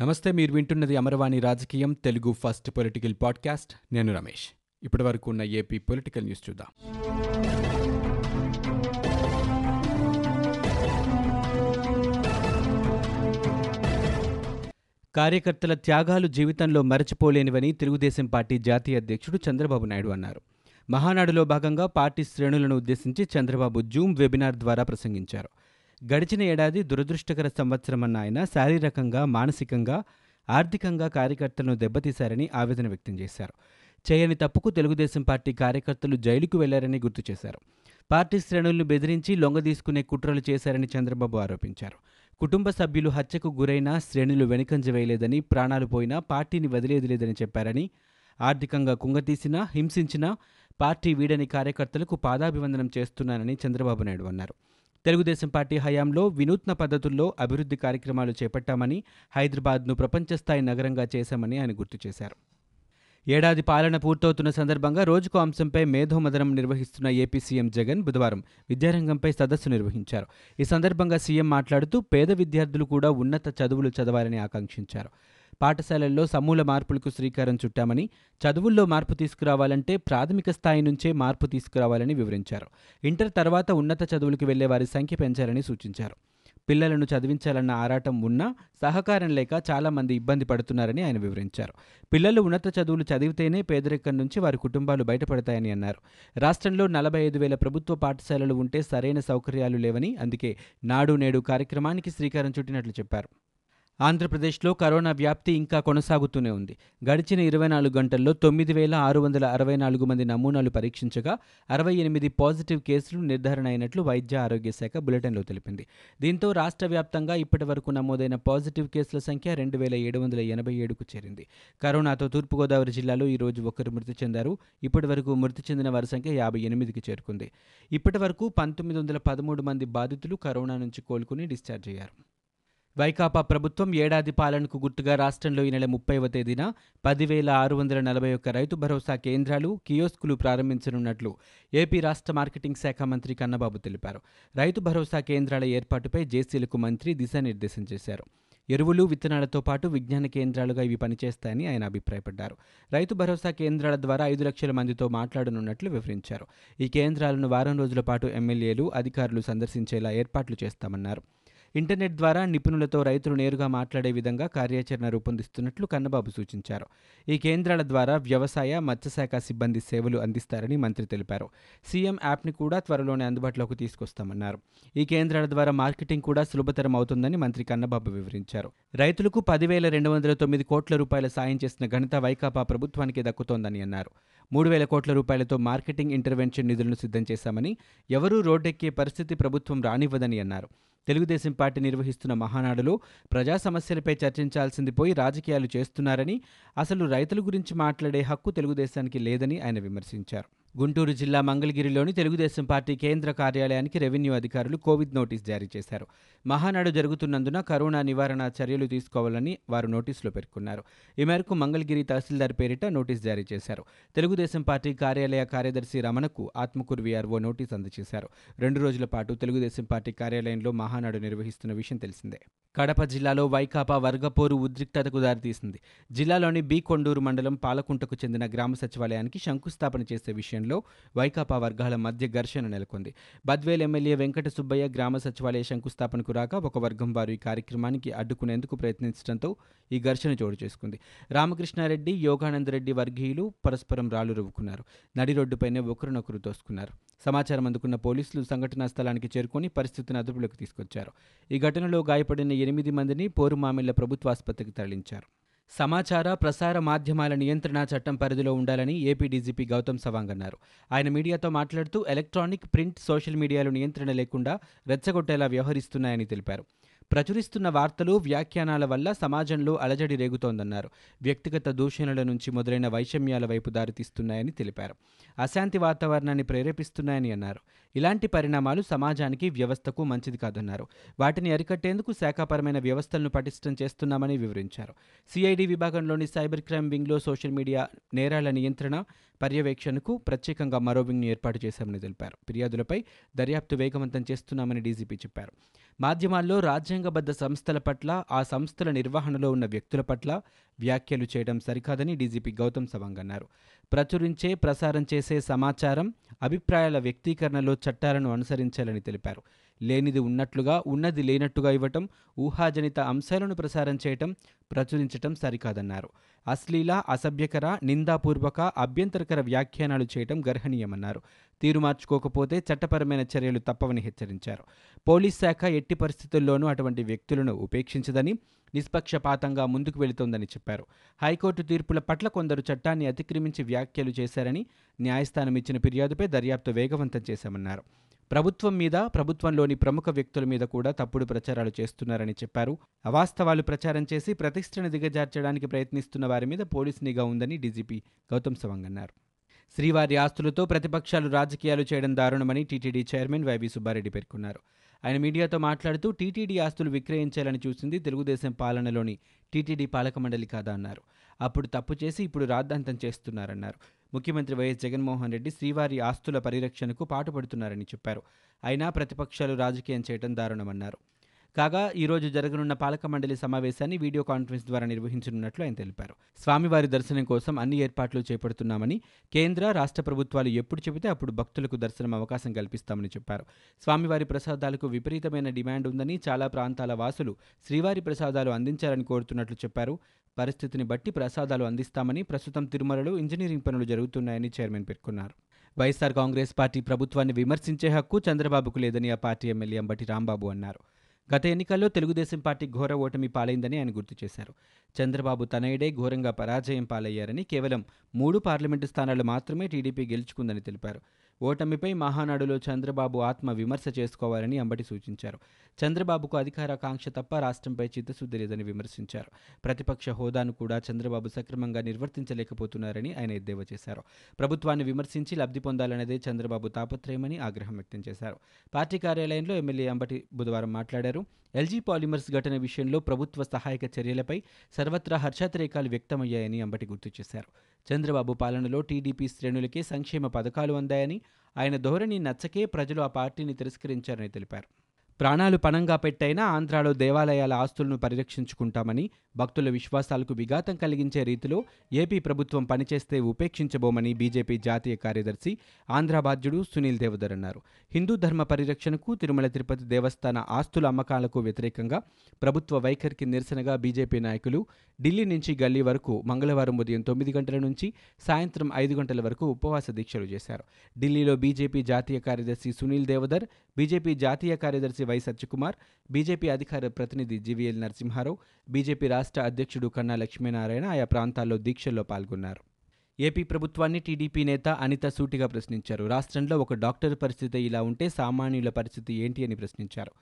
నమస్తే మీరు వింటున్నది అమరవాణి రాజకీయం తెలుగు ఫస్ట్ పొలిటికల్ పాడ్కాస్ట్. నేను రమేష్. ఇప్పటి వరకు ఉన్న ఏపీ పొలిటికల్ న్యూస్ చూద్దాం. కార్యకర్తల త్యాగాలు జీవితంలో మరచిపోలేనివని తెలుగుదేశం పార్టీ జాతీయ అధ్యక్షుడు చంద్రబాబు నాయుడు అన్నారు. మహానాడులో భాగంగా పార్టీ శ్రేణులను ఉద్దేశించి చంద్రబాబు జూమ్ వెబినార్ ద్వారా ప్రసంగించారు. గడిచిన ఏడాది దురదృష్టకర సంవత్సరమన్న ఆయన శారీరకంగా మానసికంగా ఆర్థికంగా కార్యకర్తలను దెబ్బతీశారని ఆవేదన వ్యక్తం చేశారు. చేయని తప్పుకు తెలుగుదేశం పార్టీ కార్యకర్తలు జైలుకు వెళ్ళారని గుర్తు చేశారు. పార్టీ శ్రేణులను బెదిరించి లొంగదీసుకునే కుట్రలు చేశారని చంద్రబాబు ఆరోపించారు. కుటుంబ సభ్యులు హత్యకు గురైనా శ్రేణులు వెనుకంజ వేయలేదని ప్రాణాలు పోయినా పార్టీని వదిలేది లేదని చెప్పారని ఆర్థికంగా కుంగతీసినా హింసించినా పార్టీ వీడని కార్యకర్తలకు పాదాభివందనం చేస్తున్నానని చంద్రబాబు నాయుడు అన్నారు. తెలుగుదేశం పార్టీ హయాంలో వినూత్న పద్ధతుల్లో అభివృద్ధి కార్యక్రమాలు చేపట్టామని హైదరాబాద్ను ప్రపంచస్థాయి నగరంగా చేశామని ఆయన గుర్తు చేశారు. ఏడాది పాలన పూర్తవుతున్న సందర్భంగా రోజుకో అంశంపై మేధోమదనం నిర్వహిస్తున్న ఏపీ సీఎం జగన్ బుధవారం విద్యారంగంపై సదస్సు నిర్వహించారు. ఈ సందర్భంగా సీఎం మాట్లాడుతూ పేద విద్యార్థులు కూడా ఉన్నత చదువులు చదవాలని ఆకాంక్షించారు. పాఠశాలల్లో సమూల మార్పులకు శ్రీకారం చుట్టామని చదువుల్లో మార్పు తీసుకురావాలంటే ప్రాథమిక స్థాయి నుంచే మార్పు తీసుకురావాలని వివరించారు. ఇంటర్ తర్వాత ఉన్నత చదువులకు వెళ్ళే వారి సంఖ్య పెంచాలని సూచించారు. పిల్లలను చదివించాలన్న ఆరాటం ఉన్నా సహకారం లేక చాలామంది ఇబ్బంది పడుతున్నారని ఆయన వివరించారు. పిల్లలు ఉన్నత చదువులు చదివితేనే పేదరికం నుంచి వారి కుటుంబాలు బయటపడతాయని అన్నారు. రాష్ట్రంలో నలభై ఐదు వేల ప్రభుత్వ పాఠశాలలు ఉంటే సరైన సౌకర్యాలు లేవని అందుకే నాడు నేడు కార్యక్రమానికి శ్రీకారం చుట్టినట్లు చెప్పారు. ఆంధ్రప్రదేశ్లో కరోనా వ్యాప్తి ఇంకా కొనసాగుతూనే ఉంది. గడిచిన ఇరవై నాలుగు గంటల్లో తొమ్మిది వేల ఆరు వందల అరవై నాలుగు మంది నమూనాలు పరీక్షించగా అరవై ఎనిమిది పాజిటివ్ కేసులు నిర్ధారణ అయినట్లు వైద్య ఆరోగ్య శాఖ బులెటిన్లో తెలిపింది. దీంతో రాష్ట్ర వ్యాప్తంగా ఇప్పటి వరకు నమోదైన పాజిటివ్ కేసుల సంఖ్య రెండు వేల ఏడు వందల ఎనభై ఏడుకు చేరింది. కరోనాతో తూర్పుగోదావరి జిల్లాలో ఈ రోజు ఒకరు మృతి చెందారు. ఇప్పటి వరకు మృతి చెందిన వారి సంఖ్య యాభై ఎనిమిదికి చేరుకుంది. ఇప్పటి వరకు పంతొమ్మిది వందల పదమూడు మంది బాధితులు కరోనా నుంచి కోలుకుని డిశ్చార్జ్ అయ్యారు. వైకాపా ప్రభుత్వం ఏడాది పాలనకు గుర్తుగా రాష్ట్రంలో ఈ నెల ముప్పైవ తేదీన పదివేల ఆరు వందల నలభై ఒక్క రైతు భరోసా కేంద్రాలు కియోస్కులు ప్రారంభించనున్నట్లు ఏపీ రాష్ట్ర మార్కెటింగ్ శాఖ మంత్రి కన్నబాబు తెలిపారు. రైతు భరోసా కేంద్రాల ఏర్పాటుపై జేసీలకు మంత్రి దిశానిర్దేశం చేశారు. ఎరువులు విత్తనాలతో పాటు విజ్ఞాన కేంద్రాలుగా ఇవి పనిచేస్తాయని ఆయన అభిప్రాయపడ్డారు. రైతు భరోసా కేంద్రాల ద్వారా ఐదు లక్షల మందితో మాట్లాడనున్నట్లు వివరించారు. ఈ కేంద్రాలను వారం రోజుల పాటు ఎమ్మెల్యేలు అధికారులు సందర్శించేలా ఏర్పాట్లు చేస్తామన్నారు. ఇంటర్నెట్ ద్వారా నిపుణులతో రైతులు నేరుగా మాట్లాడే విధంగా కార్యాచరణ రూపొందిస్తున్నట్లు కన్నబాబు సూచించారు. ఈ కేంద్రాల ద్వారా వ్యవసాయ మత్స్యశాఖ సిబ్బంది సేవలు అందిస్తారని మంత్రి తెలిపారు. సీఎం యాప్ని కూడా త్వరలోనే అందుబాటులోకి తీసుకొస్తామన్నారు. ఈ కేంద్రాల ద్వారా మార్కెటింగ్ కూడా సులభతరం అవుతుందని మంత్రి కన్నబాబు వివరించారు. రైతులకు పదివేల రెండు వందల తొమ్మిది కోట్ల రూపాయల సాయం చేసిన ఘనత వైకాపా ప్రభుత్వానికి దక్కుతోందని అన్నారు. మూడు వేల కోట్ల రూపాయలతో మార్కెటింగ్ ఇంటర్వెన్షన్ నిధులను సిద్ధం చేశామని ఎవరూ రోడ్డెక్కే పరిస్థితి ప్రభుత్వం రానివ్వదని అన్నారు. తెలుగుదేశం పార్టీ నిర్వహిస్తున్న మహానాడులో ప్రజా సమస్యలపై చర్చించాల్సింది పోయి రాజకీయాలు చేస్తున్నారని అసలు రైతుల గురించి మాట్లాడే హక్కు తెలుగుదేశానికి లేదని ఆయన విమర్శించారు. గుంటూరు జిల్లా మంగళగిరిలోని తెలుగుదేశం పార్టీ కేంద్ర కార్యాలయానికి రెవెన్యూ అధికారులు కోవిడ్ నోటీస్ జారీ చేశారు. మహానాడు జరుగుతున్నందున కరోనా నివారణ చర్యలు తీసుకోవాలని వారు నోటీసులో పేర్కొన్నారు. ఈ మేరకు మంగళగిరి తహసీల్దార్ పేరిట నోటీస్ జారీ చేశారు. తెలుగుదేశం పార్టీ కార్యాలయ కార్యదర్శి రమణకు ఆత్మకూరు వీఆర్ఓ నోటీస్ అందజేశారు. రెండు రోజుల పాటు తెలుగుదేశం పార్టీ కార్యాలయంలో మహానాడు నిర్వహిస్తున్న విషయం తెలిసిందే. కడప జిల్లాలో వైకాపా వర్గపోరు ఉద్రిక్తతకు దారితీసింది. జిల్లాలోని బి కొండూరు మండలం పాలకుంటకు చెందిన గ్రామ సచివాలయానికి శంకుస్థాపన చేసే విషయంలో వైకాపా వర్గాల మధ్య ఘర్షణ నెలకొంది. బద్వేల్ ఎమ్మెల్యే వెంకట సుబ్బయ్య గ్రామ సచివాలయ శంకుస్థాపనకు రాక ఒక వర్గం వారు ఈ కార్యక్రమానికి అడ్డుకునేందుకు ప్రయత్నించడంతో ఈ ఘర్షణ చోటు చేసుకుంది. రామకృష్ణారెడ్డి యోగానందరెడ్డి వర్గీయులు పరస్పరం రాళ్ళు రువ్వుకున్నారు. నడి రోడ్డుపైనే ఒకరినొకరు తోసుకున్నారు. సమాచారం అందుకున్న పోలీసులు సంఘటనా స్థలానికి చేరుకొని పరిస్థితిని అదుపులోకి తీసుకొచ్చారు. ఈ ఘటనలో గాయపడిన ఎనిమిది మందిని పోరుమామిళ్ళ ప్రభుత్వ ఆసుపత్రికి తరలించారు. సమాచార ప్రసార మాధ్యమాల నియంత్రణ చట్టం పరిధిలో ఉండాలని ఏపీ డీజీపీ గౌతమ్ సవాంగ్ అన్నారు. ఆయన మీడియాతో మాట్లాడుతూ ఎలక్ట్రానిక్ ప్రింట్ సోషల్ మీడియాలో నియంత్రణ లేకుండా రెచ్చగొట్టేలా వ్యవహరిస్తున్నాయని తెలిపారు. ప్రచురిస్తున్న వార్తలు వ్యాఖ్యానాల వల్ల సమాజంలో అలజడి రేగుతోందన్నారు. వ్యక్తిగత దూషణల నుంచి మొదలైన వైషమ్యాల వైపు దారితీస్తున్నాయని తెలిపారు. అశాంతి వాతావరణాన్ని ప్రేరేపిస్తున్నాయని అన్నారు. ఇలాంటి పరిణామాలు సమాజానికి వ్యవస్థకు మంచిది కాదన్నారు. వాటిని అరికట్టేందుకు శాఖాపరమైన వ్యవస్థలను పటిష్టం చేస్తున్నామని వివరించారు. సిఐడి విభాగంలోని సైబర్ క్రైమ్ వింగ్లో సోషల్ మీడియా నేరాల నియంత్రణ పర్యవేక్షణకు ప్రత్యేకంగా మరో వింగ్ను ఏర్పాటు చేశామని తెలిపారు. ఫిర్యాదులపై దర్యాప్తు వేగవంతం చేస్తున్నామని డీజీపీ చెప్పారు. మాధ్యమాల్లో రాజ్యాంగబద్ధ సంస్థల పట్ల ఆ సంస్థల నిర్వహణలో ఉన్న వ్యక్తుల పట్ల వ్యాఖ్యలు చేయడం సరికాదని డీజీపీ గౌతమ్ సవాంగ్ అన్నారు. ప్రచురించే ప్రసారం చేసే సమాచారం అభిప్రాయాల వ్యక్తీకరణలో చట్టాలను అనుసరించాలని తెలిపారు. లేనిది ఉన్నట్లుగా ఉన్నది లేనట్టుగా ఇవ్వటం ఊహాజనిత అంశాలను ప్రసారం చేయటం ప్రచురించటం సరికాదన్నారు. అశ్లీల అసభ్యకర నిందాపూర్వక అభ్యంతరకర వ్యాఖ్యానాలు చేయటం గర్హనీయమన్నారు. తీరు మార్చుకోకపోతే చట్టపరమైన చర్యలు తప్పవని హెచ్చరించారు. పోలీస్ శాఖ ఎట్టి పరిస్థితుల్లోనూ అటువంటి వ్యక్తులను ఉపేక్షించదని నిష్పక్షపాతంగా ముందుకు వెళుతోందని చెప్పారు. హైకోర్టు తీర్పుల పట్ల కొందరు చట్టాన్ని అతిక్రమించి వ్యాఖ్యలు చేశారని న్యాయస్థానం ఇచ్చిన ఫిర్యాదుపై దర్యాప్తు వేగవంతం చేశామన్నారు. ప్రభుత్వం మీద ప్రభుత్వంలోని ప్రముఖ వ్యక్తుల మీద కూడా తప్పుడు ప్రచారాలు చేస్తున్నారని చెప్పారు. అవాస్తవాలు ప్రచారం చేసి ప్రతిష్టను దిగజార్చడానికి ప్రయత్నిస్తున్న వారి మీద పోలీసు నిఘా ఉందని డీజీపీ గౌతమ్ సవాంగ్ అన్నారు. శ్రీవారి ఆస్తులతో ప్రతిపక్షాలు రాజకీయాలు చేయడం దారుణమని టీటీడీ చైర్మన్ వైవి సుబ్బారెడ్డి పేర్కొన్నారు. ఆయన మీడియాతో మాట్లాడుతూ టీటీడీ ఆస్తులు విక్రయించాలని చూసింది తెలుగుదేశం పాలనలోని టీటీడీ పాలక మండలి కాదా అన్నారు. అప్పుడు తప్పు చేసి ఇప్పుడు రాద్ధాంతం చేస్తున్నారన్నారు. ముఖ్యమంత్రి వైఎస్ జగన్మోహన్ రెడ్డి శ్రీవారి ఆస్తుల పరిరక్షణకు పాటుపడుతున్నారని చెప్పారు. అయినా ప్రతిపక్షాలు రాజకీయం చేయడం దారుణమన్నారు. కాగా ఈరోజు జరగనున్న పాలక మండలి సమావేశాన్ని వీడియో కాన్ఫరెన్స్ ద్వారా నిర్వహించనున్నట్లు ఆయన తెలిపారు. స్వామివారి దర్శనం కోసం అన్ని ఏర్పాట్లు చేపడుతున్నామని కేంద్ర రాష్ట్ర ప్రభుత్వాలు ఎప్పుడు చెబితే అప్పుడు భక్తులకు దర్శనం అవకాశం కల్పిస్తామని చెప్పారు. స్వామివారి ప్రసాదాలకు విపరీతమైన డిమాండ్ ఉందని చాలా ప్రాంతాల వాసులు శ్రీవారి ప్రసాదాలు అందించాలని కోరుతున్నట్లు చెప్పారు. పరిస్థితిని బట్టి ప్రసాదాలు అందిస్తామని ప్రస్తుతం తిరుమలలో ఇంజనీరింగ్ పనులు జరుగుతున్నాయని చైర్మన్ పేర్కొన్నారు. వైఎస్సార్ కాంగ్రెస్ పార్టీ ప్రభుత్వాన్ని విమర్శించే హక్కు చంద్రబాబుకు లేదని ఆ పార్టీ ఎమ్మెల్యే అంబటి రాంబాబు అన్నారు. గత ఎన్నికల్లో తెలుగుదేశం పార్టీ ఘోర ఓటమి పాలైందని ఆయన గుర్తు చేశారు. చంద్రబాబు తనయుడే ఘోరంగా పరాజయం పాలయ్యారని కేవలం మూడు పార్లమెంటు స్థానాలు మాత్రమే టీడీపీ గెలుచుకుందని తెలిపారు. ఓటమిపై మహానాడులో చంద్రబాబు ఆత్మ విమర్శ చేసుకోవాలని అంబటి సూచించారు. చంద్రబాబుకు అధికారాకాంక్ష తప్ప రాష్ట్రంపై చిత్తశుద్ధి లేదని విమర్శించారు. ప్రతిపక్ష హోదాను కూడా చంద్రబాబు సక్రమంగా నిర్వర్తించలేకపోతున్నారని ఆయన ఎద్దేవా చేశారు. ప్రభుత్వాన్ని విమర్శించి లబ్ధి పొందాలన్నదే చంద్రబాబు తాపత్రయమని ఆగ్రహం వ్యక్తం చేశారు. పార్టీ కార్యాలయంలో ఎమ్మెల్యే అంబటి బుధవారం మాట్లాడారు. ఎల్జీ పాలిమర్స్ ఘటన విషయంలో ప్రభుత్వ సహాయక చర్యలపై సర్వత్రా హర్షాతిరేకాలు వ్యక్తమయ్యాయని అంబటి గుర్తు చేశారు. చంద్రబాబు పాలనలో టీడీపీ శ్రేణులకే సంక్షేమ పథకాలు అందాయని ఆయన ధోరణి నచ్చకే ప్రజలు ఆ పార్టీని తిరస్కరించారని తెలిపారు. ప్రాణాలు పణంగా పెట్టైనా ఆంధ్రాలో దేవాలయాల ఆస్తులను పరిరక్షించుకుంటామని భక్తుల విశ్వాసాలకు విఘాతం కలిగించే రీతిలో ఏపీ ప్రభుత్వం పనిచేస్తే ఉపేక్షించబోమని బీజేపీ జాతీయ కార్యదర్శి ఆంధ్ర బాధ్యుడు సునీల్ దేవదర్ అన్నారు. హిందూ ధర్మ పరిరక్షణకు తిరుమల తిరుపతి దేవస్థాన ఆస్తుల అమ్మకాలకు వ్యతిరేకంగా ప్రభుత్వ వైఖరికి నిరసనగా బీజేపీ నాయకులు ఢిల్లీ నుంచి గల్లీ వరకు మంగళవారం ఉదయం తొమ్మిది గంటల నుంచి సాయంత్రం ఐదు గంటల వరకు ఉపవాస దీక్షలు చేశారు. ఢిల్లీలో బీజేపీ జాతీయ కార్యదర్శి సునీల్ దేవదర్ బీజేపీ జాతీయ కార్యదర్శి వై సత్యకుమార్ బీజేపీ అధికార ప్రతినిధి జీవీఎల్ నరసింహారావు బీజేపీ రాష్ట్ర అధ్యక్షుడు కన్నా లక్ష్మీనారాయణ ఆయా ప్రాంతాల్లో దీక్షల్లో పాల్గొన్నారు. ఏపీ ప్రభుత్వాన్ని టీడీపీ నేత అనిత సూటిగా ప్రశ్నించారు. రాష్ట్రంలో ఒక డాక్టర్ పరిస్థితి ఇలా ఉంటే సామాన్యుల పరిస్థితి ఏంటి అని ప్రశ్నించారు.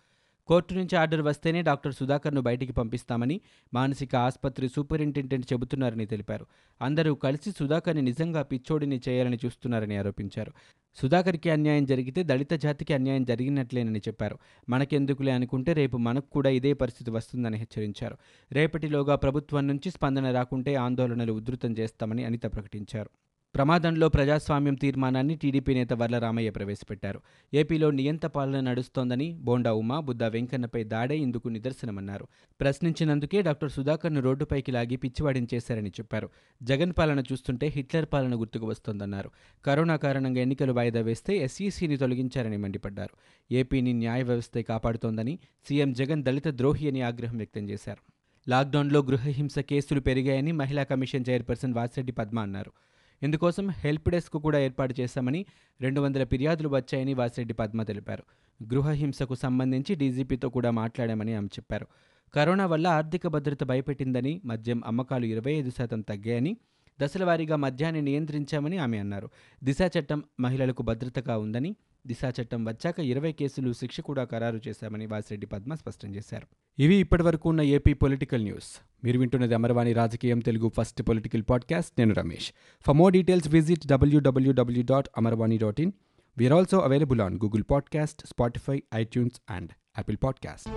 కోర్టు నుంచి ఆర్డర్ వస్తేనే డాక్టర్ సుధాకర్ను బయటికి పంపిస్తామని మానసిక ఆసుపత్రి సూపరింటెండెంట్ చెబుతున్నారని తెలిపారు. అందరూ కలిసి సుధాకర్ని నిజంగా పిచ్చోడిని చేయాలని చూస్తున్నారని ఆరోపించారు. సుధాకర్కి అన్యాయం జరిగితే దళిత జాతికి అన్యాయం జరిగినట్లేనని చెప్పారు. మనకెందుకులే అనుకుంటే రేపు మనకు కూడా ఇదే పరిస్థితి వస్తుందని హెచ్చరించారు. రేపటిలోగా ప్రభుత్వం నుంచి స్పందన రాకుంటే ఆందోళనలు ఉధృతం చేస్తామని అనిత ప్రకటించారు. ప్రమాదంలో ప్రజాస్వామ్యం తీర్మానాన్ని టీడీపీ నేత వర్లరామయ్య ప్రవేశపెట్టారు. ఏపీలో నియంత పాలన నడుస్తోందని బోండా ఉమా బుద్ధ వెంకన్నపై దాడే ఇందుకు నిదర్శనమన్నారు. ప్రశ్నించినందుకే డాక్టర్ సుధాకర్ను రోడ్డుపైకి లాగి పిచ్చివాడిని చేశారని చెప్పారు. జగన్ పాలన చూస్తుంటే హిట్లర్ పాలన గుర్తుకు వస్తోందన్నారు. కరోనా కారణంగా ఎన్నికలు వాయిదా వేస్తే ఎస్ఈసీని తొలగించారని మండిపడ్డారు. ఏపీని న్యాయ వ్యవస్థే కాపాడుతోందని సీఎం జగన్ దళిత ద్రోహి అని ఆగ్రహం వ్యక్తం చేశారు. లాక్డౌన్లో గృహహింస కేసులు పెరిగాయని మహిళా కమిషన్ చైర్పర్సన్ వాసిరెడ్డి పద్మ అన్నారు. ఇందుకోసం హెల్ప్ డెస్క్ కూడా ఏర్పాటు చేశామని రెండు వందల ఫిర్యాదులు వచ్చాయని వాసిరెడ్డి పద్మ తెలిపారు. గృహహింసకు సంబంధించి డీజీపీతో కూడా మాట్లాడామని ఆమె చెప్పారు. కరోనా వల్ల ఆర్థిక భద్రత భయపెట్టిందని మద్యం అమ్మకాలు ఇరవై ఐదు శాతం తగ్గాయని దశలవారీగా మద్యాన్ని నియంత్రించామని ఆమె అన్నారు. దిశ చట్టం మహిళలకు భద్రతగా ఉందని దిశా చట్టం వచ్చాక ఇరవై కేసులు శిక్ష కూడా ఖరారు చేశామని వాసిరెడ్డి పద్మ స్పష్టం చేశారు. ఇవి ఇప్పటివరకు ఉన్న ఏపీ పొలిటికల్ న్యూస్. మీరు వింటున్నది అమర్వాణి రాజకీయం తెలుగు ఫస్ట్ పొలిటికల్ పాడ్కాస్ట్. నేను Ramesh. For more details visit WWW dot Amarvani dot in we are also available on Google podcast Spotify iTunes and Apple podcast